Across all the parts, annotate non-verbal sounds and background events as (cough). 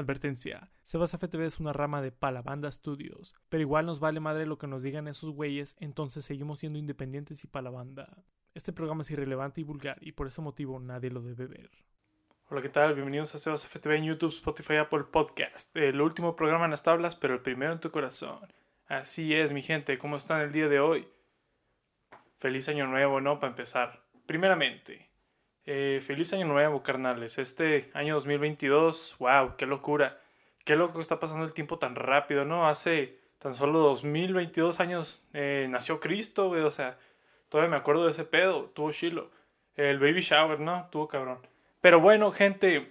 Advertencia, Sebas FTV es una rama de Palabanda Studios, pero igual nos vale madre lo que nos digan esos güeyes, entonces seguimos siendo independientes y palabanda. Este programa es irrelevante y vulgar y por ese motivo nadie lo debe ver. Hola, ¿qué tal? Bienvenidos a Sebas FTV en YouTube, Spotify, Apple Podcast. El último programa en las tablas, pero el primero en tu corazón. Así es, mi gente, ¿cómo están el día de hoy? Feliz año nuevo, ¿no? Para empezar. Primeramente, eh, feliz año nuevo, carnales. Este año 2022, wow, qué locura. Qué loco está pasando el tiempo tan rápido, ¿no? Hace tan solo 2022 años eh, nació Cristo, güey. O sea, todavía me acuerdo de ese pedo. Tuvo chilo. El baby shower, ¿no? Tuvo cabrón. Pero bueno, gente,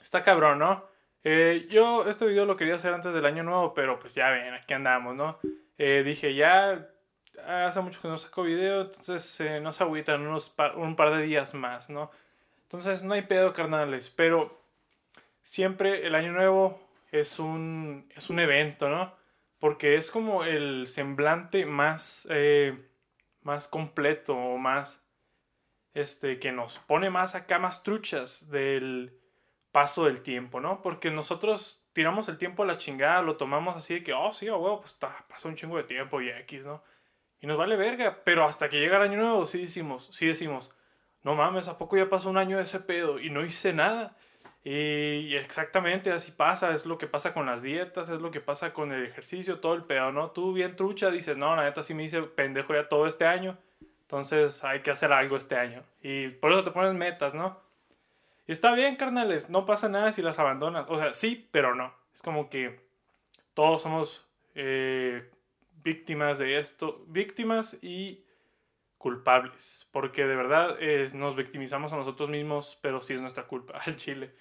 está cabrón, ¿no? Eh, yo este video lo quería hacer antes del año nuevo, pero pues ya ven, aquí andamos, ¿no? dije, ya hace mucho que no saco video, entonces eh, no se agüitan unos un par de días más, ¿no? Entonces no hay pedo, carnales, pero siempre el año nuevo es un, es un evento, ¿no? Porque es como el semblante más, eh, más completo o más, este, que nos pone más acá, más truchas del paso del tiempo, ¿no? Porque nosotros tiramos el tiempo a la chingada, lo tomamos así de que, oh, sí, oh, huevo, pues está, pasó un chingo de tiempo y X, ¿no? Y nos vale verga. Pero hasta que llega el año nuevo, sí decimos, sí decimos, no mames, ¿a poco ya pasó un año de ese pedo? Y no hice nada. Y exactamente así pasa, es lo que pasa con las dietas, es lo que pasa con el ejercicio, todo el pedo, ¿no? Tú bien trucha dices, no, la neta sí me hice pendejo ya todo este año, entonces hay que hacer algo este año. Y por eso te pones metas, ¿no? Y está bien, carnales, no pasa nada si las abandonas. O sea, sí, pero no. Es como que todos somos eh, víctimas de esto, víctimas y culpables, porque de verdad nos victimizamos a nosotros mismos, pero sí es nuestra culpa, (laughs) al chile.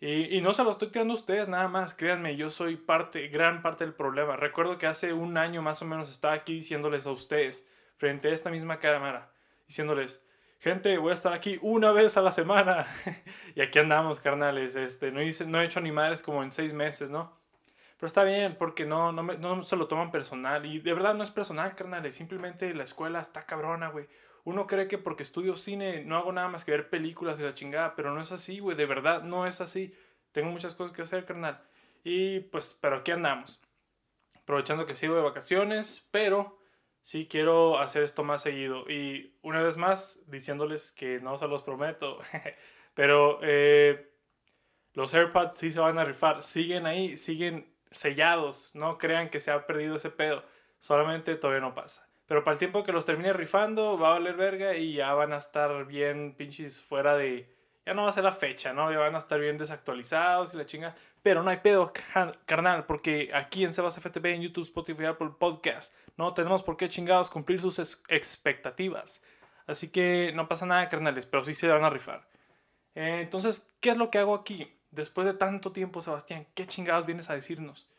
Y, y, no se lo estoy tirando a ustedes nada más, créanme, yo soy parte, gran parte del problema. Recuerdo que hace un año más o menos estaba aquí diciéndoles a ustedes, frente a esta misma cámara, diciéndoles, gente, voy a estar aquí una vez a la semana. (laughs) y aquí andamos, carnales, este, no, hice, no he hecho ni madres como en seis meses, ¿no? Pero está bien, porque no, no, no se lo toman personal. Y de verdad no es personal, carnales. Simplemente la escuela está cabrona, güey. Uno cree que porque estudio cine no hago nada más que ver películas de la chingada, pero no es así, güey. De verdad, no es así. Tengo muchas cosas que hacer, carnal. Y pues, pero aquí andamos. Aprovechando que sigo de vacaciones, pero sí quiero hacer esto más seguido. Y una vez más, diciéndoles que no se los prometo. (laughs) pero eh, los AirPods sí se van a rifar. Siguen ahí, siguen sellados, no crean que se ha perdido ese pedo, solamente todavía no pasa. Pero para el tiempo que los termine rifando, va a valer verga y ya van a estar bien pinches fuera de... Ya no va a ser la fecha, ¿no? Ya van a estar bien desactualizados y la chinga. Pero no hay pedo, carnal, porque aquí en Sebas FTP, en YouTube, Spotify, Apple Podcast, no tenemos por qué chingados cumplir sus expectativas. Así que no pasa nada, carnales, pero sí se van a rifar. Eh, entonces, ¿qué es lo que hago aquí? Después de tanto tiempo, Sebastián, ¿qué chingados vienes a decirnos?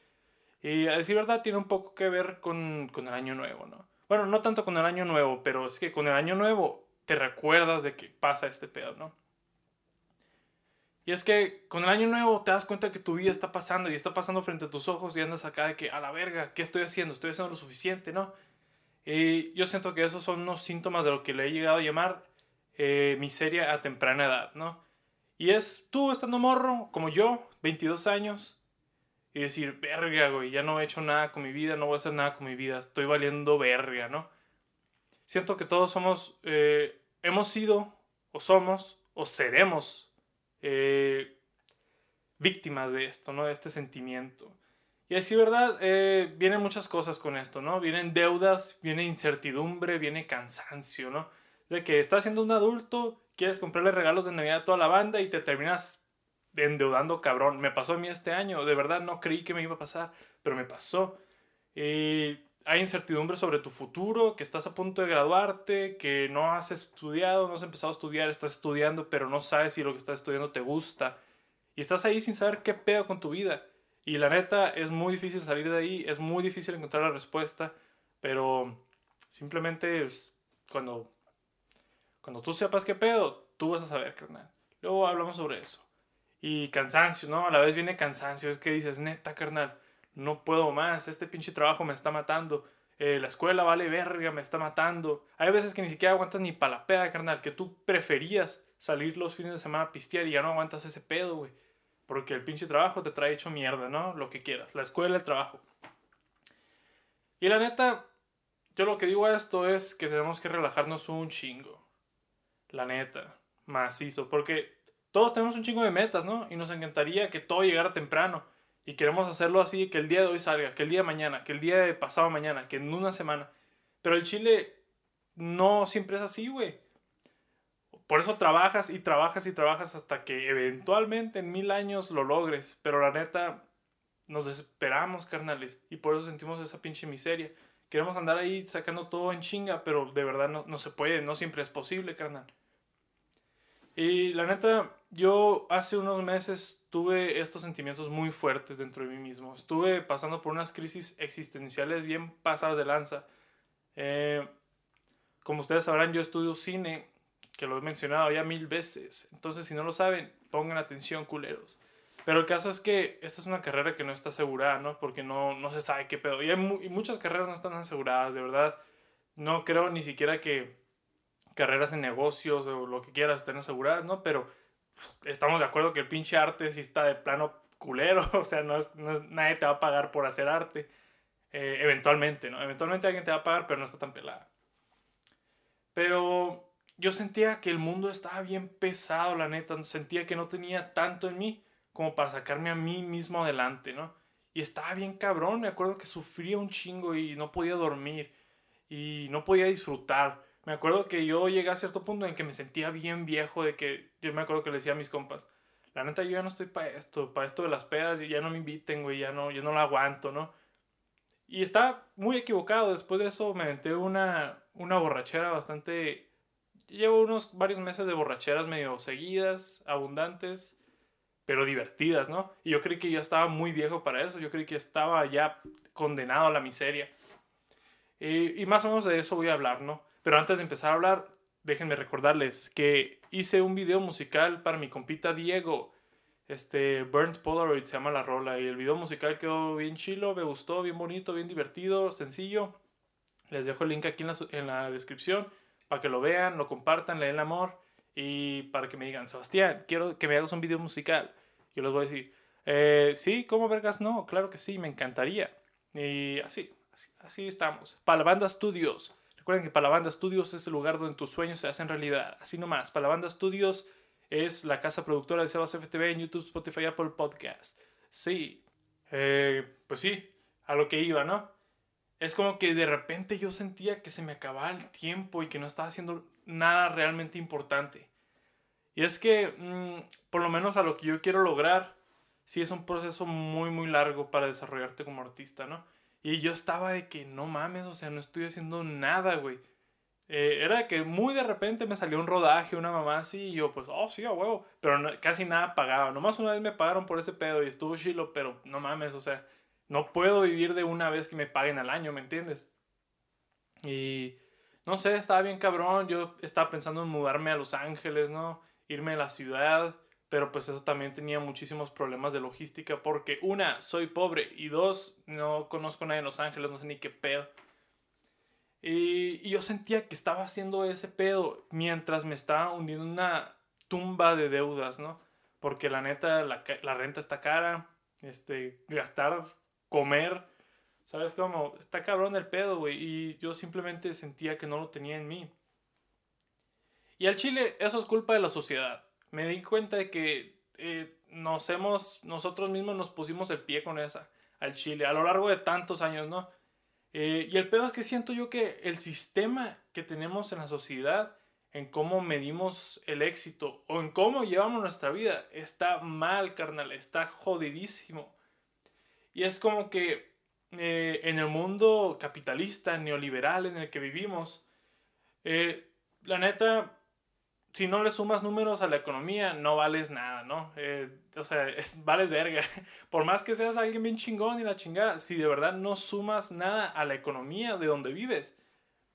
Y a decir verdad, tiene un poco que ver con, con el año nuevo, ¿no? Bueno, no tanto con el año nuevo, pero es que con el año nuevo te recuerdas de que pasa este pedo, ¿no? Y es que con el año nuevo te das cuenta que tu vida está pasando y está pasando frente a tus ojos y andas acá de que, a la verga, ¿qué estoy haciendo? Estoy haciendo lo suficiente, ¿no? Y yo siento que esos son unos síntomas de lo que le he llegado a llamar eh, miseria a temprana edad, ¿no? Y es tú estando morro, como yo, 22 años, y decir, verga, güey, ya no he hecho nada con mi vida, no voy a hacer nada con mi vida, estoy valiendo verga, ¿no? Siento que todos somos, eh, hemos sido, o somos, o seremos eh, víctimas de esto, ¿no? De este sentimiento. Y así, ¿verdad? Eh, vienen muchas cosas con esto, ¿no? Vienen deudas, viene incertidumbre, viene cansancio, ¿no? De que estás siendo un adulto quieres comprarle regalos de Navidad a toda la banda y te terminas endeudando cabrón. Me pasó a mí este año, de verdad no creí que me iba a pasar, pero me pasó. Y hay incertidumbre sobre tu futuro, que estás a punto de graduarte, que no has estudiado, no has empezado a estudiar, estás estudiando, pero no sabes si lo que estás estudiando te gusta. Y estás ahí sin saber qué pedo con tu vida. Y la neta, es muy difícil salir de ahí, es muy difícil encontrar la respuesta, pero simplemente es cuando cuando tú sepas qué pedo, tú vas a saber, carnal. Luego hablamos sobre eso. Y cansancio, ¿no? A la vez viene cansancio. Es que dices, neta, carnal, no puedo más. Este pinche trabajo me está matando. Eh, la escuela vale verga, me está matando. Hay veces que ni siquiera aguantas ni para la peda, carnal. Que tú preferías salir los fines de semana a pistear y ya no aguantas ese pedo, güey. Porque el pinche trabajo te trae hecho mierda, ¿no? Lo que quieras. La escuela, el trabajo. Y la neta, yo lo que digo a esto es que tenemos que relajarnos un chingo. La neta, macizo. Porque todos tenemos un chingo de metas, ¿no? Y nos encantaría que todo llegara temprano. Y queremos hacerlo así, que el día de hoy salga, que el día de mañana, que el día de pasado mañana, que en una semana. Pero el chile no siempre es así, güey. Por eso trabajas y trabajas y trabajas hasta que eventualmente en mil años lo logres. Pero la neta, nos desesperamos, carnales. Y por eso sentimos esa pinche miseria. Queremos andar ahí sacando todo en chinga, pero de verdad no, no se puede, no siempre es posible, carnal. Y la neta, yo hace unos meses tuve estos sentimientos muy fuertes dentro de mí mismo. Estuve pasando por unas crisis existenciales bien pasadas de lanza. Eh, como ustedes sabrán, yo estudio cine, que lo he mencionado ya mil veces. Entonces, si no lo saben, pongan atención, culeros. Pero el caso es que esta es una carrera que no está asegurada, ¿no? Porque no, no se sabe qué pedo. Y, hay muchas carreras no están aseguradas, de verdad. No creo ni siquiera que carreras en negocios o lo que quieras estén aseguradas, ¿no? Pero pues, estamos de acuerdo que el pinche arte sí está de plano culero. (laughs) O sea, no, nadie te va a pagar por hacer arte. Eh, eventualmente, ¿no? Eventualmente alguien te va a pagar, pero no está tan pelada. Pero yo sentía que el mundo estaba bien pesado, la neta. Sentía que no tenía tanto en mí como para sacarme a mí mismo adelante, ¿no? Y estaba bien cabrón. Me acuerdo que sufría un chingo y no podía dormir. Y no podía disfrutar. Me acuerdo que yo llegué a cierto punto en que me sentía bien viejo de que yo me acuerdo que le decía a mis compas, la neta yo ya no estoy para esto, para esto de las pedas y ya no me inviten, güey, ya no, yo no lo aguanto, ¿no? Y estaba muy equivocado. Después de eso me aventé una, una borrachera bastante... Llevo unos varios meses de borracheras medio seguidas, abundantes, pero divertidas, ¿no? Y yo creí que ya estaba muy viejo para eso. Yo creí que estaba ya condenado a la miseria. Y, y más o menos de eso voy a hablar, ¿no? Pero antes de empezar a hablar, déjenme recordarles que hice un video musical para mi compita Diego este, Burnt Polaroid se llama la rola y el video musical quedó bien chilo, me gustó, bien bonito, bien divertido, sencillo. Les dejo el link aquí en la, descripción para que lo vean, lo compartan, le den amor y para que me digan, Sebastián, quiero que me hagas un video musical. Yo les voy a decir, eh, sí, ¿cómo vergas? No, claro que sí, me encantaría. Y así, así, así estamos. Palabanda Studios. Recuerden que Palabanda Studios es el lugar donde tus sueños se hacen realidad. Así nomás, Palabanda Studios es la casa productora de Sebas FTV en YouTube, Spotify, Apple Podcast. Sí, eh, pues sí, a lo que iba, ¿no? Es como que de repente yo sentía que se me acababa el tiempo y que no estaba haciendo nada realmente importante. Y es que, mm, por lo menos a lo que yo quiero lograr, sí es un proceso muy, muy largo para desarrollarte como artista, ¿no? Y yo estaba de que no mames, o sea, no estoy haciendo nada, güey. Eh, era que muy de repente me salió un rodaje, una mamá así, y yo, pues, oh, sí, a huevo. Pero casi nada pagaba. Nomás una vez me pagaron por ese pedo y estuvo chilo, pero no mames, o sea, no puedo vivir de una vez que me paguen al año, ¿me entiendes? Y no sé, estaba bien cabrón. Yo estaba pensando en mudarme a Los Ángeles, ¿no? Irme a la ciudad. Pero pues eso también tenía muchísimos problemas de logística porque una, soy pobre y dos, no conozco a nadie en Los Ángeles, no sé ni qué pedo. Y, yo sentía que estaba haciendo ese pedo mientras me estaba hundiendo en una tumba de deudas, ¿no? Porque la neta, la, la renta está cara, este, gastar, comer, ¿sabes cómo? Está cabrón el pedo, güey. Y yo simplemente sentía que no lo tenía en mí. Y al chile, eso es culpa de la sociedad. Me di cuenta de que eh, nos hemos, nosotros mismos nos pusimos el pie con esa, al chile, a lo largo de tantos años, ¿no? Eh, y el pedo es que siento yo que el sistema que tenemos en la sociedad, en cómo medimos el éxito o en cómo llevamos nuestra vida, está mal, carnal, está jodidísimo. Y es como que eh, en el mundo capitalista, neoliberal en el que vivimos, eh, la neta, si no le sumas números a la economía, no vales nada, ¿no? Eh, o sea, (laughs) vales verga. Por más que seas alguien bien chingón y la chingada, si de verdad no sumas nada a la economía de donde vives,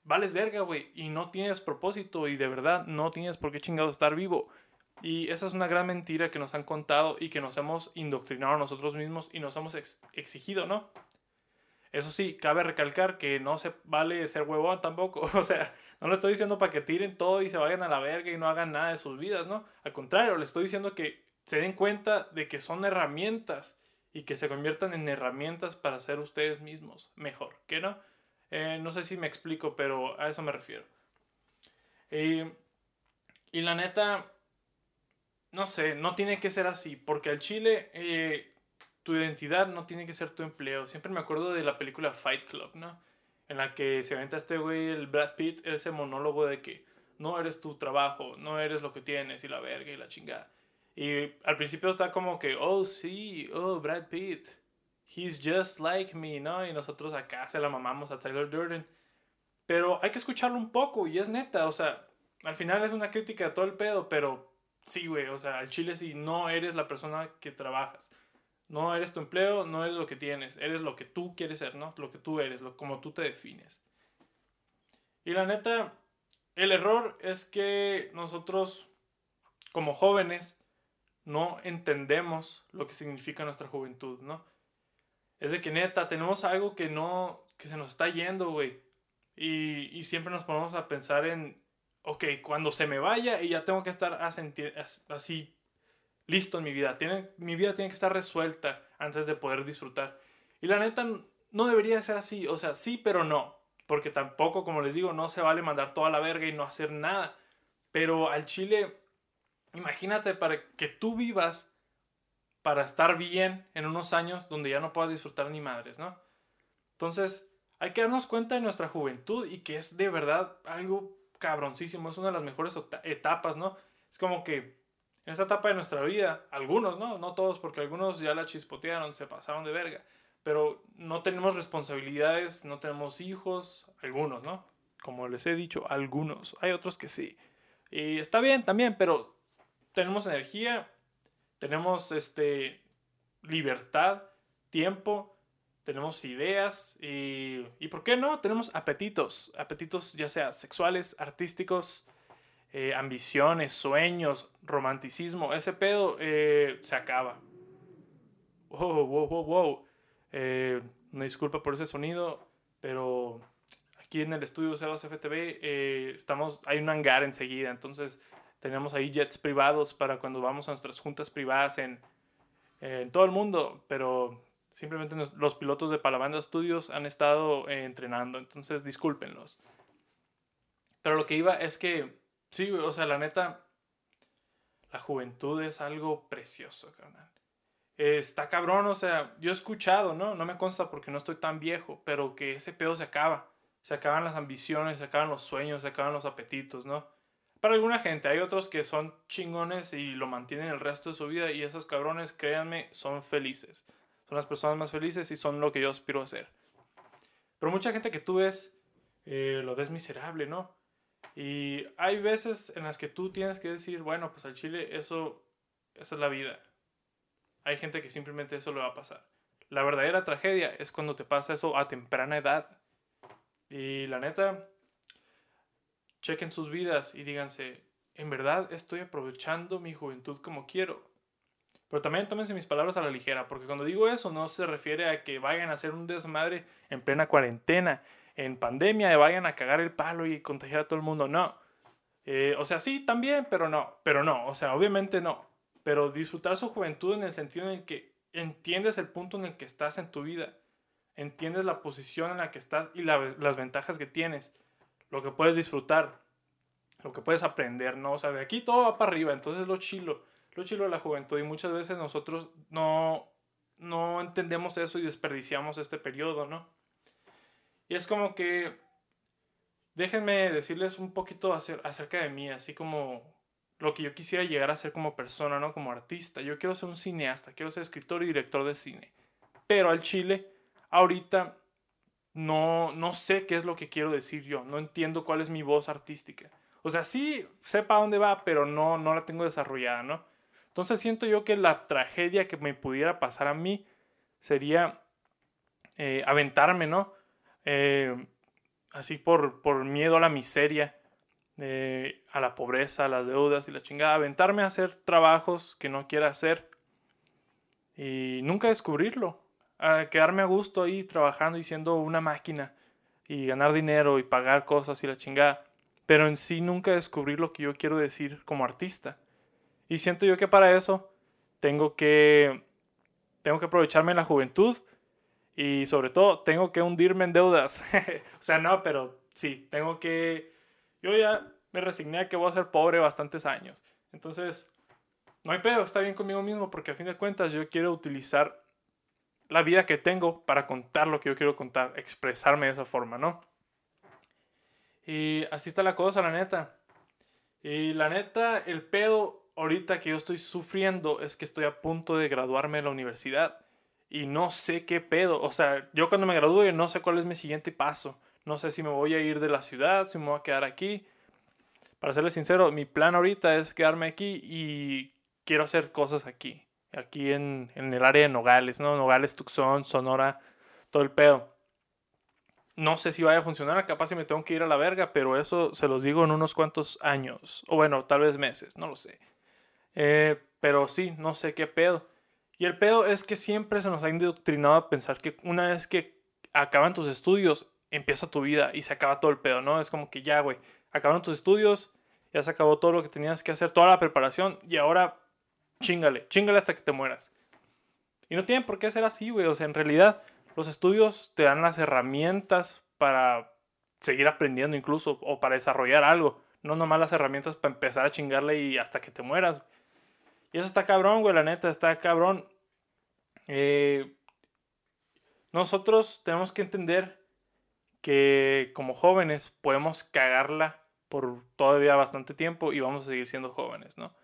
vales verga, güey. Y no tienes propósito y de verdad no tienes por qué chingados estar vivo. Y esa es una gran mentira que nos han contado y que nos hemos indoctrinado nosotros mismos y nos hemos exigido, ¿no? Eso sí, cabe recalcar que no se vale ser huevón tampoco. (laughs) O sea, no le estoy diciendo para que tiren todo y se vayan a la verga y no hagan nada de sus vidas, ¿no? Al contrario, le estoy diciendo que se den cuenta de que son herramientas y que se conviertan en herramientas para ser ustedes mismos mejor, ¿qué no? Eh, no sé si me explico, pero a eso me refiero. y la neta, no sé, no tiene que ser así, porque al chile eh, tu identidad no tiene que ser tu empleo. Siempre me acuerdo de la película Fight Club, ¿no? En la que se aventa este güey, el Brad Pitt, ese monólogo de que no eres tu trabajo, no eres lo que tienes y la verga y la chingada. Y al principio está como que, oh sí, oh Brad Pitt, he's just like me, ¿no? Y nosotros acá se la mamamos a Tyler Durden. Pero hay que escucharlo un poco y es neta, o sea, al final es una crítica de todo el pedo, pero sí, güey, o sea, al chile sí, no eres la persona que trabajas. No eres tu empleo, no eres lo que tienes, eres lo que tú quieres ser, ¿no? Lo que tú eres, lo, como tú te defines. Y la neta, el error es que nosotros, como jóvenes, no entendemos lo que significa nuestra juventud, ¿no? Es de que neta, tenemos algo que no, que se nos está yendo, güey. Y, y, siempre nos ponemos a pensar en, ok, cuando se me vaya y ya tengo que estar así listo en mi vida. Tiene, mi vida tiene que estar resuelta antes de poder disfrutar. Y la neta, no debería ser así. O sea, sí, pero no. Porque tampoco, como les digo, no se vale mandar toda la verga y no hacer nada. Pero al chile, imagínate para que tú vivas para estar bien en unos años donde ya no puedas disfrutar ni madres, ¿no? Entonces, hay que darnos cuenta de nuestra juventud y que es de verdad algo cabroncísimo, es una de las mejores etapas, ¿no? Es como que en esta etapa de nuestra vida, algunos, ¿no? No todos, porque algunos ya la chispotearon, se pasaron de verga, pero no tenemos responsabilidades, no tenemos hijos, algunos, ¿no? Como les he dicho, algunos, hay otros que sí. Y está bien también, pero tenemos energía, tenemos este, libertad, tiempo, tenemos ideas y, y, ¿por qué no? Tenemos apetitos, apetitos ya sea sexuales, artísticos, eh, ambiciones, sueños, romanticismo. Ese pedo eh, se acaba. Wow, wow, wow, wow. Eh, una disculpa por ese sonido, pero aquí en el estudio Sebas FTV estamos, hay un hangar enseguida, entonces tenemos ahí jets privados para cuando vamos a nuestras juntas privadas en, en todo el mundo, pero Simplemente los pilotos de Palabanda Studios han estado eh, entrenando, entonces discúlpenlos. Pero lo que iba es que, sí, o sea, la neta, la juventud es algo precioso, carnal. está cabrón, o sea, yo he escuchado, ¿no? No me consta porque no estoy tan viejo, pero que ese pedo se acaba. Se acaban las ambiciones, se acaban los sueños, se acaban los apetitos, ¿no? Para alguna gente, hay otros que son chingones y lo mantienen el resto de su vida y esos cabrones, créanme, son felices son las personas más felices y son lo que yo aspiro a ser. Pero mucha gente que tú ves, eh, lo ves miserable, ¿no? Y hay veces en las que tú tienes que decir, bueno, pues al chile eso, es la vida. Hay gente que simplemente eso le va a pasar. La verdadera tragedia es cuando te pasa eso a temprana edad. Y la neta, chequen sus vidas y díganse, ¿en verdad estoy aprovechando mi juventud como quiero? Pero también tómense mis palabras a la ligera, porque cuando digo eso no se refiere a que vayan a hacer un desmadre en plena cuarentena, en pandemia, vayan a cagar el palo y contagiar a todo el mundo. No. Eh, o sea, sí, también, pero no. Pero no, o sea, obviamente no. Pero disfrutar su juventud en el sentido en el que entiendes el punto en el que estás en tu vida. Entiendes la posición en la que estás y las ventajas que tienes. Lo que puedes disfrutar. Lo que puedes aprender, ¿no? O sea, de aquí todo va para arriba. Entonces lo chilo lo chilo de la juventud y muchas veces nosotros no, no entendemos eso y desperdiciamos este periodo, ¿no? Y es como que, déjenme decirles un poquito acerca de mí, así como lo que yo quisiera llegar a ser como persona, ¿no? Como artista. Yo quiero ser un cineasta, quiero ser escritor y director de cine. Pero al chile, ahorita no, no sé qué es lo que quiero decir yo, no entiendo cuál es mi voz artística. O sea, sí sepa dónde va, pero no, no la tengo desarrollada, ¿no? Entonces siento yo que la tragedia que me pudiera pasar a mí sería eh, aventarme, ¿no? Eh, así por, por, miedo a la miseria, eh, a la pobreza, a las deudas y la chingada. Aventarme a hacer trabajos que no quiera hacer y nunca descubrirlo. A quedarme a gusto ahí trabajando y siendo una máquina y ganar dinero y pagar cosas y la chingada. Pero en sí nunca descubrir lo que yo quiero decir como artista. Y siento yo que para eso tengo que, tengo que aprovecharme la juventud y sobre todo tengo que hundirme en deudas. (laughs) o sea, no, pero sí, tengo que... Yo ya me resigné a que voy a ser pobre bastantes años. Entonces, no hay pedo, está bien conmigo mismo porque a fin de cuentas yo quiero utilizar la vida que tengo para contar lo que yo quiero contar, expresarme de esa forma, ¿no? Y así está la cosa, la neta. Y la neta, el pedo ahorita que yo estoy sufriendo es que estoy a punto de graduarme de la universidad. Y no sé qué pedo. O sea, yo cuando me gradúe no sé cuál es mi siguiente paso. No sé si me voy a ir de la ciudad, si me voy a quedar aquí. Para serles sincero, mi plan ahorita es quedarme aquí y quiero hacer cosas aquí. Aquí en, en el área de Nogales, ¿no? Nogales, Tucson, Sonora, todo el pedo. No sé si vaya a funcionar, capaz si me tengo que ir a la verga, pero eso se los digo en unos cuantos años. O bueno, tal vez meses, no lo sé. Eh, pero sí, no sé qué pedo. Y el pedo es que siempre se nos ha indoctrinado a pensar que una vez que acaban tus estudios, empieza tu vida y se acaba todo el pedo, ¿no? Es como que ya, güey, acabaron tus estudios, ya se acabó todo lo que tenías que hacer, toda la preparación y ahora chingale, chingale hasta que te mueras. Y no tiene por qué ser así, güey. O sea, en realidad los estudios te dan las herramientas para seguir aprendiendo incluso o para desarrollar algo. No nomás las herramientas para empezar a chingarle y hasta que te mueras. Y eso está cabrón, güey, la neta, está cabrón. Eh, nosotros tenemos que entender que como jóvenes podemos cagarla por todavía bastante tiempo y vamos a seguir siendo jóvenes, ¿no?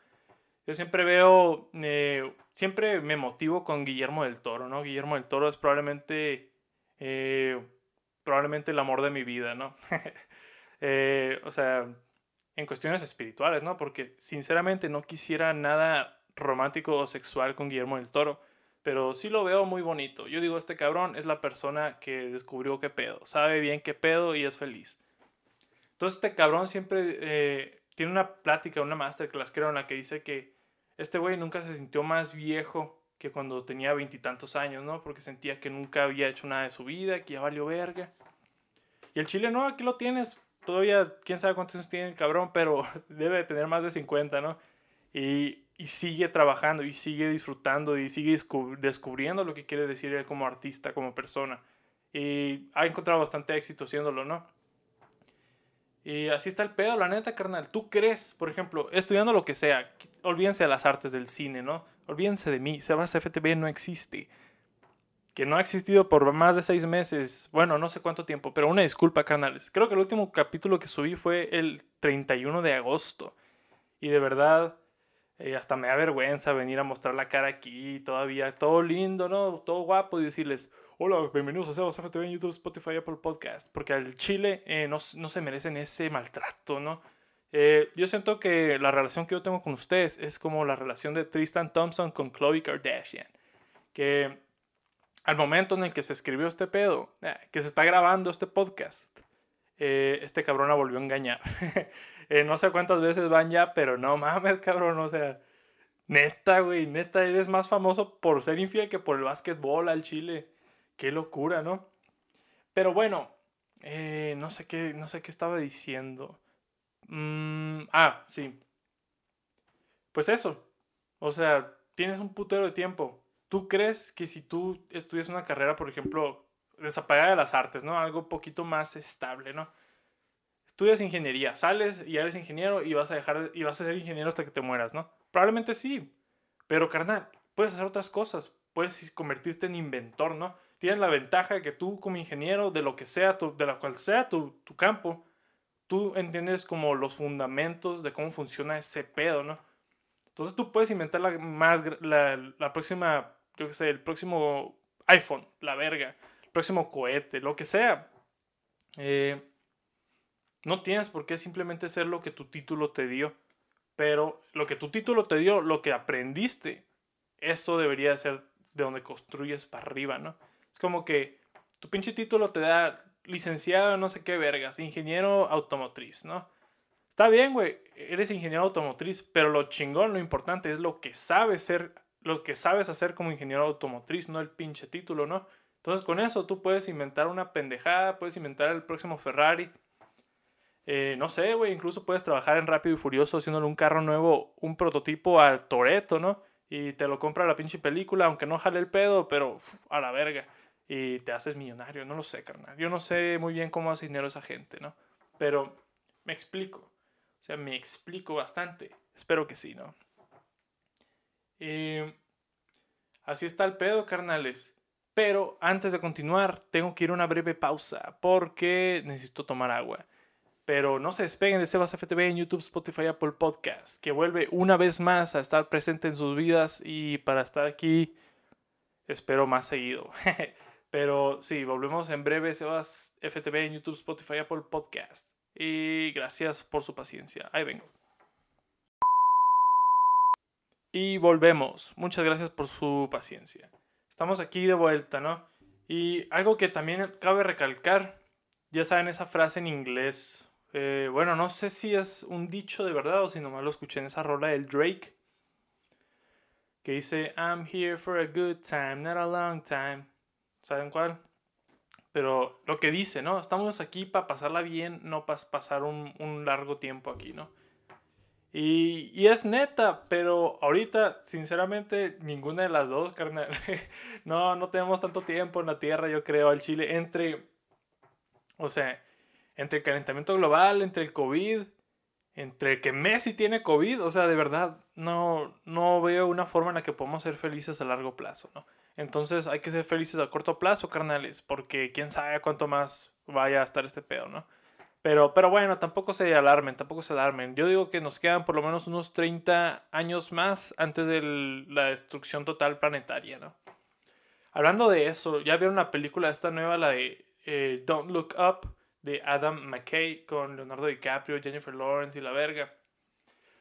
Yo siempre veo, eh, siempre me motivo con Guillermo del Toro, ¿no? Guillermo del Toro es probablemente, eh, probablemente el amor de mi vida, ¿no? (laughs) O sea, en cuestiones espirituales, ¿no? Porque sinceramente no quisiera nada romántico o sexual con Guillermo del Toro, pero sí lo veo muy bonito. Yo digo, este cabrón es la persona que descubrió qué pedo, sabe bien qué pedo y es feliz. Entonces este cabrón siempre tiene una plática, una masterclass, creo, en la que dice que este güey nunca se sintió más viejo que cuando tenía veintitantos años, ¿no? Porque sentía que nunca había hecho nada de su vida, que ya valió verga. Y el chile, no, aquí lo tienes. Todavía, quién sabe cuántos años tiene el cabrón, pero (laughs) debe tener más de 50, ¿no? Y, y sigue trabajando, y sigue disfrutando, y sigue descubriendo lo que quiere decir él como artista, como persona. Y ha encontrado bastante éxito haciéndolo, ¿no? Y así está el pedo, la neta, carnal. ¿Tú crees, por ejemplo, estudiando lo que sea, olvídense de las artes del cine, ¿no? Olvídense de mí, Sebas FTV no existe. Que no ha existido por más de seis meses, bueno, no sé cuánto tiempo, pero una disculpa, carnales. Creo que el último capítulo que subí fue el 31 de agosto. Y de verdad, eh, hasta me da vergüenza venir a mostrar la cara aquí, todavía, todo lindo, ¿no? Todo guapo y decirles, Hola, bienvenidos a Sebas FTV en YouTube, Spotify, Apple Podcast. Porque al Chile eh, no, no, se merecen ese maltrato, ¿no? Eh, yo siento que la relación que yo tengo con ustedes es como la relación de Tristan Thompson con Chloe Kardashian. Que al momento en el que se escribió este pedo, eh, que se está grabando este podcast, este cabrón la volvió a engañar. (laughs) no sé cuántas veces van ya, pero no mames, cabrón, o sea. Neta, güey, neta, eres más famoso por ser infiel que por el básquetbol al Chile. Qué locura, ¿no? Pero bueno, eh, no sé qué, no sé qué estaba diciendo. Mm, ah, sí. Pues eso. O sea, tienes un putero de tiempo. ¿Tú crees que si tú estudias una carrera, por ejemplo, desapagada de las artes, ¿no? Algo poquito más estable, ¿no? Estudias ingeniería, sales y eres ingeniero y vas a dejar y vas a ser ingeniero hasta que te mueras, ¿no? Probablemente sí. Pero carnal, puedes hacer otras cosas. Puedes convertirte en inventor, ¿no? tienes la ventaja de que tú como ingeniero de lo que sea, de la cual sea tu, campo, tú entiendes como los fundamentos de cómo funciona ese pedo, ¿no? Entonces tú puedes inventar la, más, la, próxima, yo qué sé, el próximo iPhone, la verga, el próximo cohete, lo que sea. Eh, no tienes por qué simplemente ser lo que tu título te dio, pero lo que tu título te dio, lo que aprendiste, eso debería ser de donde construyes para arriba, ¿no? Es como que tu pinche título te da licenciado no sé qué vergas, ingeniero automotriz, ¿no? Está bien, güey, eres ingeniero automotriz, pero lo chingón, lo importante es lo que sabes ser, lo que sabes hacer como ingeniero automotriz, no el pinche título, ¿no? Entonces con eso tú puedes inventar una pendejada, puedes inventar el próximo Ferrari. Eh, no sé, güey, incluso puedes trabajar en Rápido y Furioso haciéndole un carro nuevo, un prototipo al Toreto, ¿no? y te lo compra la pinche película, aunque no jale el pedo, pero a la verga. Y te haces millonario, no lo sé, carnal. Yo no sé muy bien cómo hace dinero esa gente, ¿no? Pero me explico. O sea, me explico bastante. Espero que sí, ¿no? Y así está el pedo, carnales. Pero antes de continuar, tengo que ir a una breve pausa porque necesito tomar agua. Pero no se despeguen de Sebas FTV en YouTube, Spotify, Apple Podcast, que vuelve una vez más a estar presente en sus vidas y para estar aquí espero más seguido. (laughs) Pero sí, volvemos en breve, Sebas FTV en YouTube, Spotify, Apple Podcast. Y gracias por su paciencia. Ahí vengo. Y volvemos. Muchas gracias por su paciencia. Estamos aquí de vuelta, ¿no? Y algo que también cabe recalcar, ya saben esa frase en inglés. Eh, bueno, no sé si es un dicho de verdad o si nomás lo escuché en esa rola del Drake. Que dice, I'm here for a good time, not a long time. ¿Saben cuál? Pero lo que dice, ¿no? Estamos aquí para pasarla bien, no para pasar un, un, largo tiempo aquí, ¿no? Y, y, es neta, pero ahorita, sinceramente, ninguna de las dos, carnal. (laughs) no, no tenemos tanto tiempo en la Tierra, yo creo, al Chile, entre, o sea, entre el calentamiento global, entre el COVID, entre que Messi tiene COVID, o sea, de verdad, no, no veo una forma en la que podamos ser felices a largo plazo, ¿no? Entonces hay que ser felices a corto plazo, carnales, porque quién sabe cuánto más vaya a estar este pedo, ¿no? Pero, pero bueno, tampoco se alarmen, tampoco se alarmen. Yo digo que nos quedan por lo menos unos 30 años más antes de la destrucción total planetaria, ¿no? Hablando de eso, ya vieron una película esta nueva, la de eh, Don't Look Up, de Adam McKay, con Leonardo DiCaprio, Jennifer Lawrence y la verga.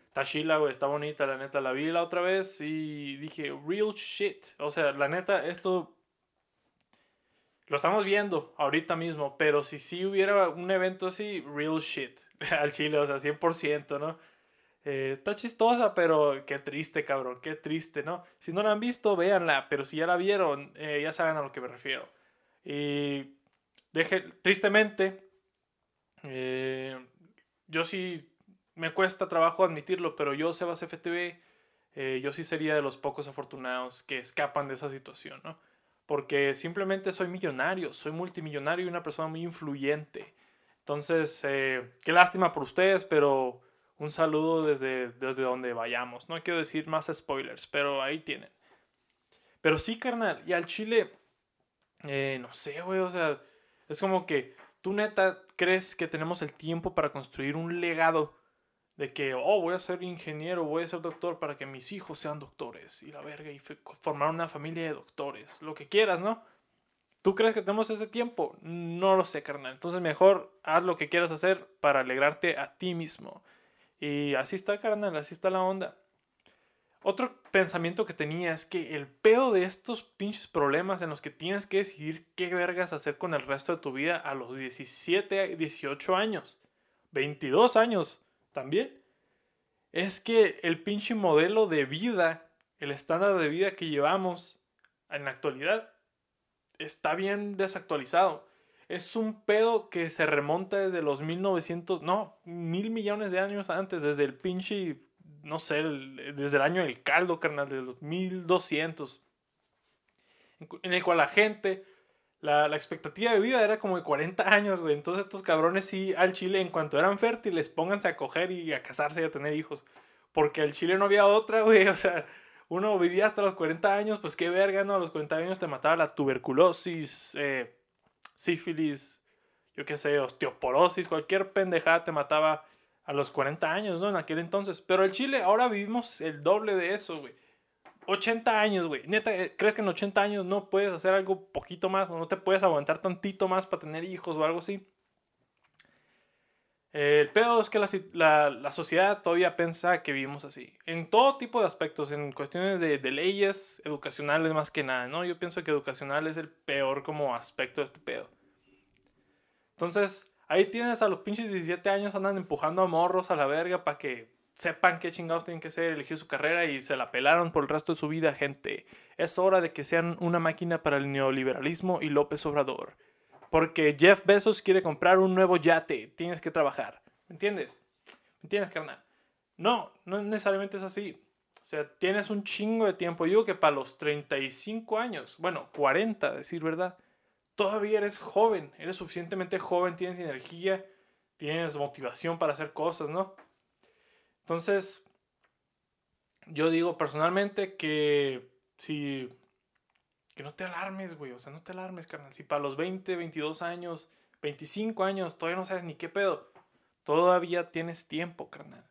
Está chila, güey, está bonita, la neta. La vi la otra vez y dije, real shit. O sea, la neta, esto lo estamos viendo ahorita mismo, pero si sí hubiera un evento así, real shit, (laughs) al chile, o sea, 100%, ¿no? Eh, está chistosa, pero qué triste, cabrón, qué triste, ¿no? Si no la han visto, véanla, pero si ya la vieron, eh, ya saben a lo que me refiero. Y deje, tristemente, eh, yo sí me cuesta trabajo admitirlo, pero yo, Sebas FTV, eh, yo sí sería de los pocos afortunados que escapan de esa situación, ¿no? Porque simplemente soy millonario, soy multimillonario y una persona muy influyente. Entonces, eh, qué lástima por ustedes, pero un saludo desde, desde donde vayamos. No quiero decir más spoilers, pero ahí tienen. Pero sí, carnal, y al chile, eh, no sé, güey, o sea, es como que tú neta crees que tenemos el tiempo para construir un legado de que, oh, voy a ser ingeniero, voy a ser doctor para que mis hijos sean doctores y la verga y formar una familia de doctores, lo que quieras, ¿no? ¿Tú crees que tenemos ese tiempo? No lo sé, carnal. Entonces mejor haz lo que quieras hacer para alegrarte a ti mismo. Y así está, carnal, así está la onda. Otro pensamiento que tenía es que el pedo de estos pinches problemas en los que tienes que decidir qué vergas hacer con el resto de tu vida a los 17, 18 años, 22 años, también es que el pinche modelo de vida, el estándar de vida que llevamos en la actualidad, está bien desactualizado. Es un pedo que se remonta desde los 1900, no, mil millones de años antes, desde el pinche, no sé, desde el año del caldo, carnal, de los 1200. En el cual la gente la, expectativa de vida era como de 40 años, güey. Entonces estos cabrones sí al Chile, en cuanto eran fértiles, pónganse a coger y a casarse y a tener hijos. Porque al Chile no había otra, güey. (laughs) O sea, uno vivía hasta los 40 años, pues qué verga, ¿no? A los 40 años te mataba la tuberculosis, eh, sífilis, yo qué sé, osteoporosis, cualquier pendejada te mataba a los 40 años, ¿no? En aquel entonces. Pero el Chile ahora vivimos el doble de eso, güey. 80 años, güey. Neta, eh, ¿crees que en 80 años no puedes hacer algo poquito más? ¿O no te puedes aguantar tantito más para tener hijos o algo así? el pedo es que la, sociedad todavía piensa que vivimos así. En todo tipo de aspectos, en cuestiones de, de, leyes, educacionales más que nada, ¿no? Yo pienso que educacional es el peor como aspecto de este pedo. Entonces, ahí tienes a los pinches 17 años andan empujando a morros a la verga para que sepan qué chingados tienen que hacer, elegir su carrera y se la pelaron por el resto de su vida, gente. Es hora de que sean una máquina para el neoliberalismo y López Obrador. Porque Jeff Bezos quiere comprar un nuevo yate, tienes que trabajar. ¿Me entiendes? ¿Me entiendes, carnal? No, no necesariamente es así. O sea, tienes un chingo de tiempo. Yo digo que para los 35 años, bueno, 40, decir verdad, todavía eres joven, eres suficientemente joven, tienes energía, tienes motivación para hacer cosas, ¿no? Entonces, yo digo personalmente que si que no te alarmes, güey, o sea, no te alarmes, carnal. Si para los 20, 22 años, 25 años, todavía no sabes ni qué pedo, todavía tienes tiempo, carnal.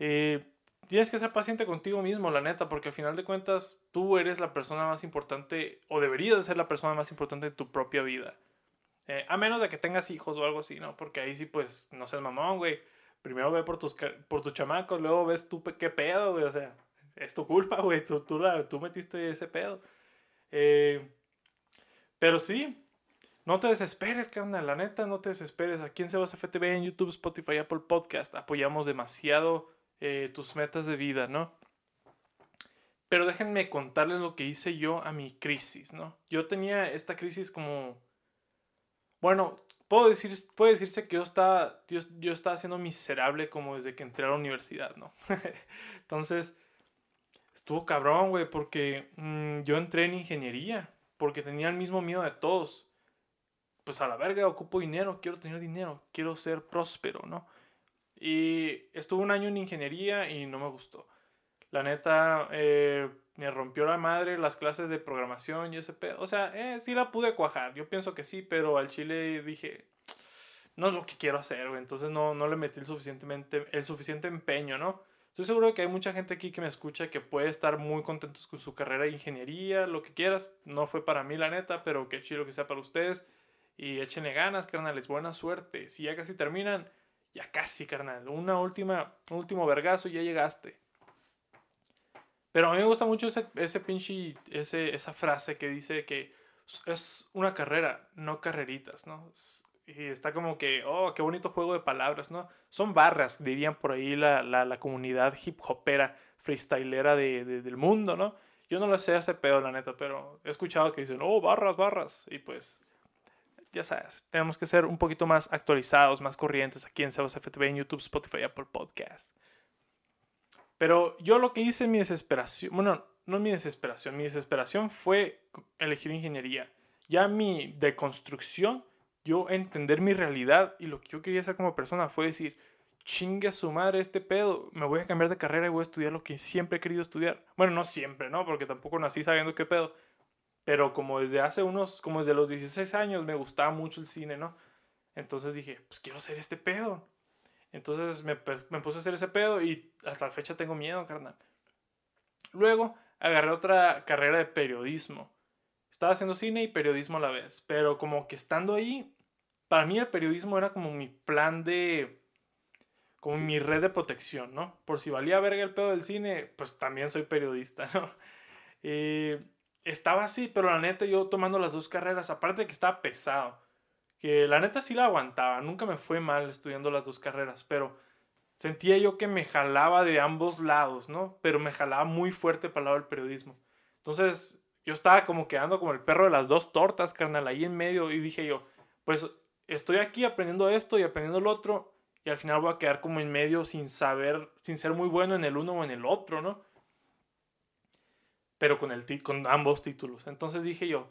Eh, tienes que ser paciente contigo mismo, la neta, porque al final de cuentas tú eres la persona más importante o deberías ser la persona más importante de tu propia vida. Eh, a menos de que tengas hijos o algo así, ¿no? Porque ahí sí, pues, no seas mamón, güey. Primero ve por tus, por chamacos, luego ves tú qué pedo, güey. O sea, es tu culpa, (laughs) güey. Tú, tú, tú metiste ese pedo. Eh, pero sí, no te desesperes, carnal. La neta, no te desesperes. Aquí en Sebas FTV, en YouTube, Spotify, Apple Podcast, apoyamos demasiado eh, tus metas de vida, ¿no? Pero déjenme contarles lo que hice yo a mi crisis, ¿no? Yo tenía esta crisis como... Bueno, puedo decir, puede decirse que yo estaba, yo, yo estaba siendo miserable como desde que entré a la universidad, ¿no? (laughs) Entonces, estuvo cabrón, güey, porque mm, yo entré en ingeniería, porque tenía el mismo miedo de todos. Pues a la verga, ocupo dinero, quiero tener dinero, quiero ser próspero, ¿no? Y estuve un año en ingeniería y no me gustó. La neta, eh, me rompió la madre las clases de programación y ese pedo. O sea, eh, sí la pude cuajar. Yo pienso que sí, pero al chile dije, (tsk) no es lo que quiero hacer. Entonces no, no le metí el, suficientemente, el suficiente empeño, ¿no? Estoy seguro que hay mucha gente aquí que me escucha que puede estar muy contentos con su carrera de ingeniería, lo que quieras. No fue para mí, la neta, pero qué chido que sea para ustedes. Y échenle ganas, carnales. Buena suerte. Si ya casi terminan, ya casi, carnal. Una última, un último vergazo y ya llegaste. Pero a mí me gusta mucho ese, ese pinche, ese, esa frase que dice que es una carrera, no carreritas, ¿no? Y está como que, oh, qué bonito juego de palabras, ¿no? Son barras, dirían por ahí la, la, la comunidad hip hopera, freestylera de, del mundo, ¿no? Yo no lo sé ese pedo, la neta, pero he escuchado que dicen, oh, barras, barras. Y pues, ya sabes, tenemos que ser un poquito más actualizados, más corrientes aquí en Sebas FTV, en YouTube, Spotify, Apple Podcast. Pero yo lo que hice en mi desesperación, bueno, no mi desesperación, mi desesperación fue elegir ingeniería. Ya mi deconstrucción, yo entender mi realidad y lo que yo quería hacer como persona fue decir, chingue a su madre este pedo, me voy a cambiar de carrera y voy a estudiar lo que siempre he querido estudiar. Bueno, no siempre, ¿no? Porque tampoco nací sabiendo qué pedo, pero como desde hace unos, como desde los 16 años me gustaba mucho el cine, ¿no? Entonces dije, pues quiero hacer este pedo. Entonces me, me puse a hacer ese pedo y hasta la fecha tengo miedo, carnal. Luego agarré otra carrera de periodismo. Estaba haciendo cine y periodismo a la vez, pero como que estando ahí, para mí el periodismo era como mi plan de como mi red de protección, ¿no? Por si valía verga el pedo del cine, pues también soy periodista, (laughs) ¿no? Eh, estaba así, pero la neta yo tomando las dos carreras, aparte de que estaba pesado, que la neta sí la aguantaba, nunca me fue mal estudiando las dos carreras, pero sentía yo que me jalaba de ambos lados, ¿no? Pero me jalaba muy fuerte para el lado del periodismo. Entonces yo estaba como quedando como el perro de las dos tortas, carnal, ahí en medio, y dije yo, pues estoy aquí aprendiendo esto y aprendiendo lo otro, y al final voy a quedar como en medio sin saber, sin ser muy bueno en el uno o en el otro, ¿no? Pero con, el con ambos títulos. Entonces dije yo,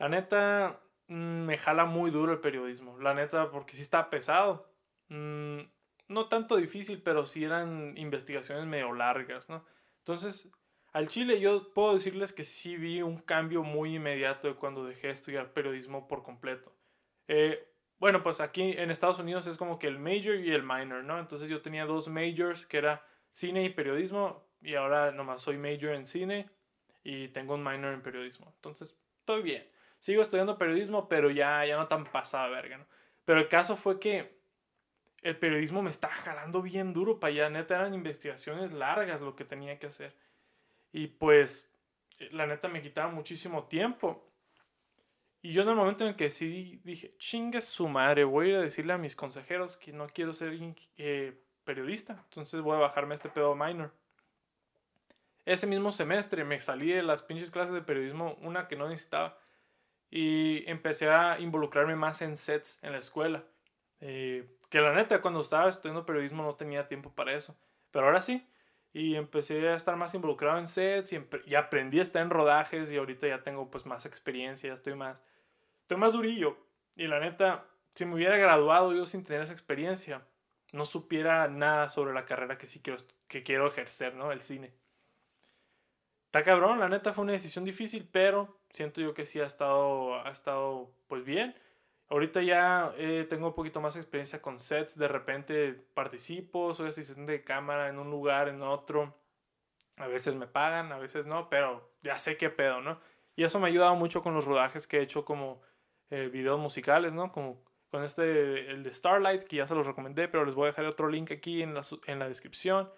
la neta, mm, me jala muy duro el periodismo. La neta, porque sí está pesado. Mm, no tanto difícil, pero sí eran investigaciones medio largas, ¿no? Entonces, al Chile yo puedo decirles que sí vi un cambio muy inmediato cuando dejé de estudiar periodismo por completo. Eh, bueno, pues aquí en Estados Unidos es como que el major y el minor, ¿no? Entonces yo tenía dos majors, que era cine y periodismo, y ahora nomás soy major en cine y tengo un minor en periodismo. Entonces, estoy bien. Sigo estudiando periodismo, pero ya, ya no tan pasada verga, ¿no? Pero el caso fue que el periodismo me está jalando bien duro para allá. Neta, eran investigaciones largas lo que tenía que hacer. Y pues, la neta me quitaba muchísimo tiempo. Y yo en el momento en el que decidí, dije, chingue su madre, voy a ir a decirle a mis consejeros que no quiero ser eh, periodista. Entonces voy a bajarme este pedo minor. Ese mismo semestre me salí de las pinches clases de periodismo, una que no necesitaba, y empecé a involucrarme más en sets en la escuela. Eh, que la neta, cuando estaba estudiando periodismo no tenía tiempo para eso, pero ahora sí. y empecé a estar más involucrado en sets y, aprendí a estar en rodajes y ahorita ya tengo pues más experiencia, estoy más, estoy más durillo. Y la neta, si me hubiera graduado yo sin tener esa experiencia, no supiera nada sobre la carrera que sí quiero, que quiero ejercer, ¿no? El cine. Está cabrón, la neta fue una decisión difícil, pero siento yo que sí ha estado, ha estado pues bien. Ahorita ya eh, tengo un poquito más experiencia con sets, de repente participo, soy asistente de cámara en un lugar, en otro. A veces me pagan, a veces no, pero ya sé qué pedo, ¿no? Y eso me ha ayudado mucho con los rodajes que he hecho como eh, videos musicales, ¿no? Como con este, el de Starlight, que ya se los recomendé, pero les voy a dejar otro link aquí en la, en la descripción.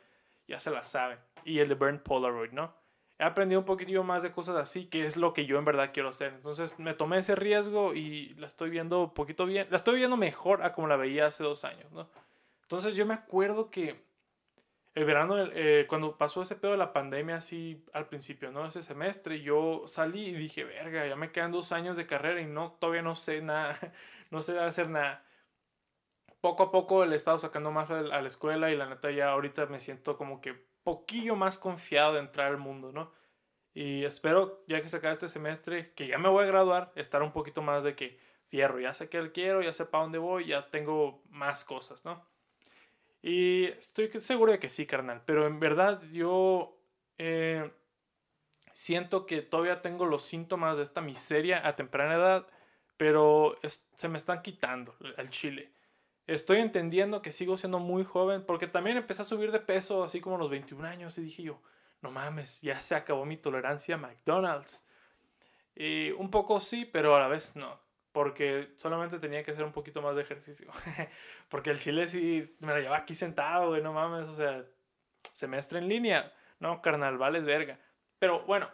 Ya se la saben. Y el de Burn Polaroid, ¿no? He aprendido un poquitillo más de cosas así, que es lo que yo en verdad quiero hacer. Entonces me tomé ese riesgo y la estoy viendo un poquito bien, la estoy viendo mejor a como la veía hace dos años, ¿no? Entonces yo me acuerdo que el verano, eh, cuando pasó ese pedo de la pandemia así al principio, ¿no? Ese semestre, yo salí y dije, verga, ya me quedan dos años de carrera y no, todavía no sé nada, (laughs) no sé hacer nada. Poco a poco le he estado sacando más a la escuela y la neta ya ahorita me siento como que poquillo más confiado de entrar al mundo, ¿no? Y espero, ya que se acabe este semestre, que ya me voy a graduar, estar un poquito más de que fierro, ya sé qué quiero, ya sé para dónde voy, ya tengo más cosas, ¿no? Y estoy seguro de que sí, carnal, pero en verdad yo eh, siento que todavía tengo los síntomas de esta miseria a temprana edad, pero se me están quitando al chile. Estoy entendiendo que sigo siendo muy joven porque también empecé a subir de peso así como a los 21 años y dije yo, no mames, ya se acabó mi tolerancia a McDonald's. Y un poco sí, pero a la vez no, porque solamente tenía que hacer un poquito más de ejercicio. (laughs) porque el chile sí me la llevaba aquí sentado, güey, no mames, o sea, semestre en línea. No, carnal, vales verga. Pero bueno,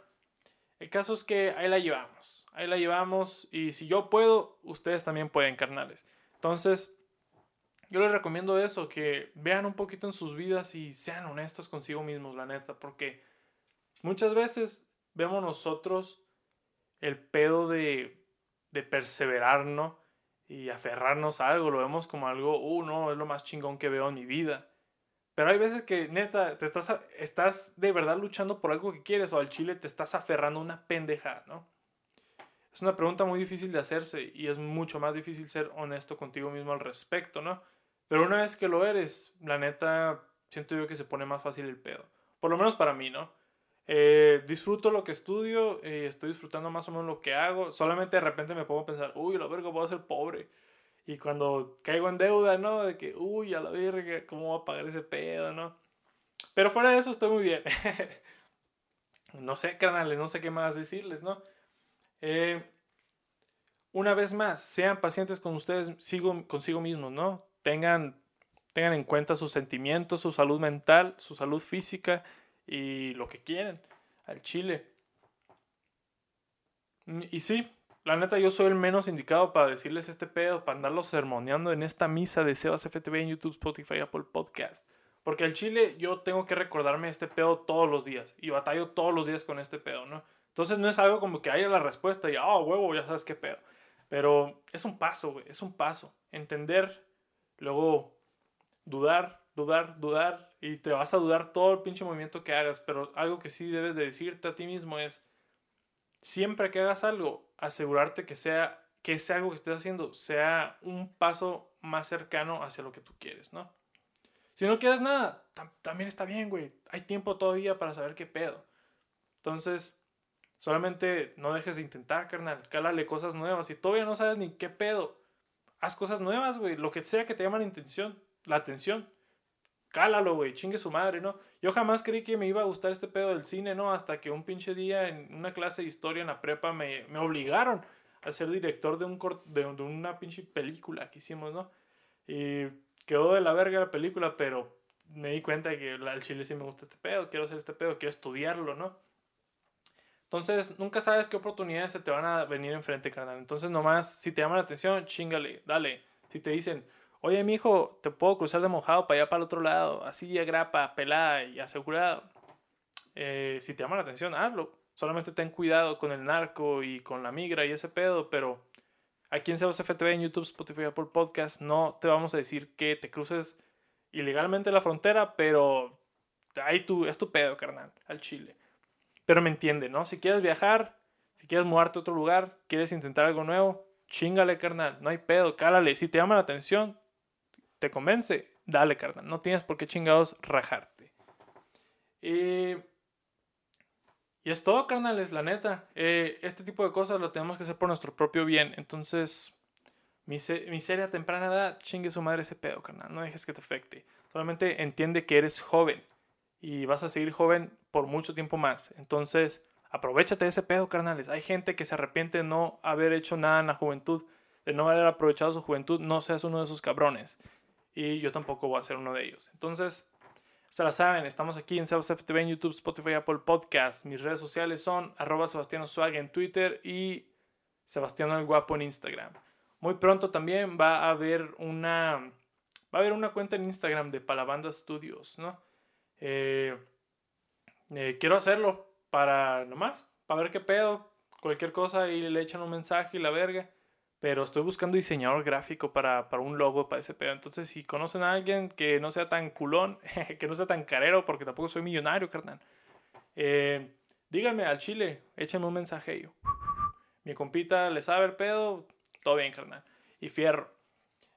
el caso es que ahí la llevamos, ahí la llevamos y si yo puedo, ustedes también pueden, carnales. Entonces, yo les recomiendo eso, que vean un poquito en sus vidas y sean honestos consigo mismos, la neta, porque muchas veces vemos nosotros el pedo de, de perseverar. Y aferrarnos a algo, lo vemos como algo, uh, no, es lo más chingón que veo en mi vida. Pero hay veces que, neta, te estás, estás de verdad luchando por algo que quieres o al chile te estás aferrando a una pendeja, ¿no? Es una pregunta muy difícil de hacerse y es mucho más difícil ser honesto contigo mismo al respecto, ¿no? Pero una vez que lo eres, la neta, siento yo que se pone más fácil el pedo. Por lo menos para mí, ¿no? Eh, disfruto lo que estudio, eh, estoy disfrutando más o menos lo que hago. Solamente de repente me pongo a pensar, uy, la verga, voy a ser pobre. Y cuando caigo en deuda, ¿no? De que, uy, a la verga, ¿cómo voy a pagar ese pedo, no? Pero fuera de eso estoy muy bien. (laughs) no sé, canales, no sé qué más decirles, ¿no? Eh, una vez más, sean pacientes con ustedes, sigo, consigo mismos, ¿no? Tengan, tengan en cuenta sus sentimientos, su salud mental, su salud física y lo que quieren al chile. Y sí, la neta yo soy el menos indicado para decirles este pedo, para andarlos sermoneando en esta misa de Sebas FTV en YouTube, Spotify, Apple Podcast. Porque al chile yo tengo que recordarme este pedo todos los días y batallo todos los días con este pedo, ¿no? Entonces no es algo como que haya la respuesta y, ah, huevo, ya sabes qué pedo. Pero es un paso, es un paso. Entender Luego, dudar, dudar, dudar. Y te vas a dudar todo el pinche movimiento que hagas. Pero algo que sí debes de decirte a ti mismo es, siempre que hagas algo, asegurarte que sea que ese algo que estés haciendo sea un paso más cercano hacia lo que tú quieres, ¿no? Si no quieres nada, también está bien, güey. Hay tiempo todavía para saber qué pedo. Entonces, solamente no dejes de intentar, carnal. Cálale cosas nuevas. Si todavía no sabes ni qué pedo, haz cosas nuevas, güey. Lo que sea que te llame la, intención, la atención. Cálalo, güey. Chingue su madre, ¿no? Yo jamás creí que me iba a gustar este pedo del cine, ¿no? Hasta que un pinche día en una clase de historia en la prepa me, me obligaron a ser director de, un de, de una pinche película que hicimos, ¿no? Y quedó de la verga la película, pero me di cuenta de que al chile sí me gusta este pedo, quiero hacer este pedo, quiero estudiarlo, ¿no? Entonces, nunca sabes qué oportunidades se te van a venir enfrente, carnal. Entonces, nomás, si te llama la atención, chingale, dale. Si te dicen, oye, mijo, te puedo cruzar de mojado para allá, para el otro lado, así, grapa, pelada y asegurado. Eh, si te llama la atención, hazlo. Solamente ten cuidado con el narco y con la migra y ese pedo, pero aquí en Sebos FTV, en YouTube, Spotify, Apple Podcast, no te vamos a decir que te cruces ilegalmente la frontera, pero ahí tú, es tu pedo, carnal, al chile. Pero me entiende, ¿no? Si quieres viajar, si quieres mudarte a otro lugar, quieres intentar algo nuevo, chingale, carnal, no hay pedo, cálale. Si te llama la atención, te convence, dale, carnal. No tienes por qué chingados rajarte. Y, y es todo, carnales, la neta. Eh, este tipo de cosas lo tenemos que hacer por nuestro propio bien. Entonces, miseria temprana edad, chingue su madre ese pedo, carnal. No dejes que te afecte. Solamente entiende que eres joven y vas a seguir joven por mucho tiempo más. Entonces, aprovechate de ese pedo, carnales. Hay gente que se arrepiente de no haber hecho nada en la juventud, de no haber aprovechado su juventud. No seas uno de esos cabrones. Y yo tampoco voy a ser uno de ellos. Entonces, se la saben, estamos aquí en FTV en YouTube, Spotify, Apple Podcast. Mis redes sociales son arroba Sebastiano Swag en Twitter y Sebastiano el Guapo en Instagram. Muy pronto también va a haber una, va a haber una cuenta en Instagram de Palabanda Studios, ¿no? Eh, eh, quiero hacerlo para nomás, para ver qué pedo, cualquier cosa y le echan un mensaje y la verga. Pero estoy buscando diseñador gráfico para, para un logo para ese pedo. Entonces, si conocen a alguien que no sea tan culón, (laughs) que no sea tan carero, porque tampoco soy millonario, carnal. Eh, díganme al chile, échenme un mensaje. Yo. Mi compita le sabe el pedo, todo bien, carnal. Y fierro.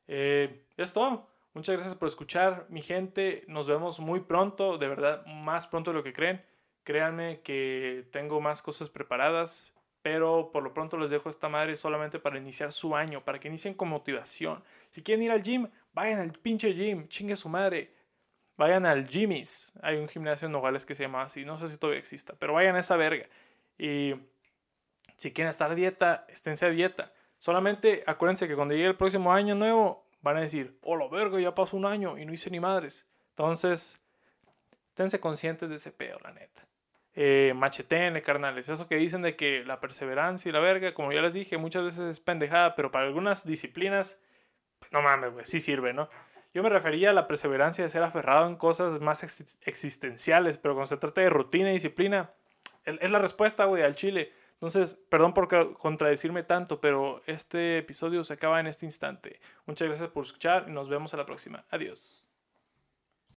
Eh, es todo. Muchas gracias por escuchar, mi gente. Nos vemos muy pronto, de verdad, más pronto de lo que creen. Créanme que tengo más cosas preparadas, pero por lo pronto les dejo esta madre solamente para iniciar su año, para que inicien con motivación. Si quieren ir al gym, vayan al pinche gym, chingue su madre. Vayan al Jimmy's. Hay un gimnasio en Nogales que se llama así, no sé si todavía exista, pero vayan a esa verga. Y si quieren estar a dieta, esténse a dieta. Solamente acuérdense que cuando llegue el próximo año nuevo, van a decir, oh, lo vergo, ya pasó un año y no hice ni madres. Entonces, tense conscientes de ese pedo, la neta. Eh, carnales. Eso que dicen de que la perseverancia y la verga, como ya les dije, muchas veces es pendejada, pero para algunas disciplinas, pues no mames, güey, sí sirve, ¿no? Yo me refería a la perseverancia de ser aferrado en cosas más existenciales, pero cuando se trata de rutina y disciplina, es, es la respuesta, güey, al chile. Entonces, perdón por contradecirme tanto, pero este episodio se acaba en este instante. Muchas gracias por escuchar y nos vemos a la próxima. Adiós.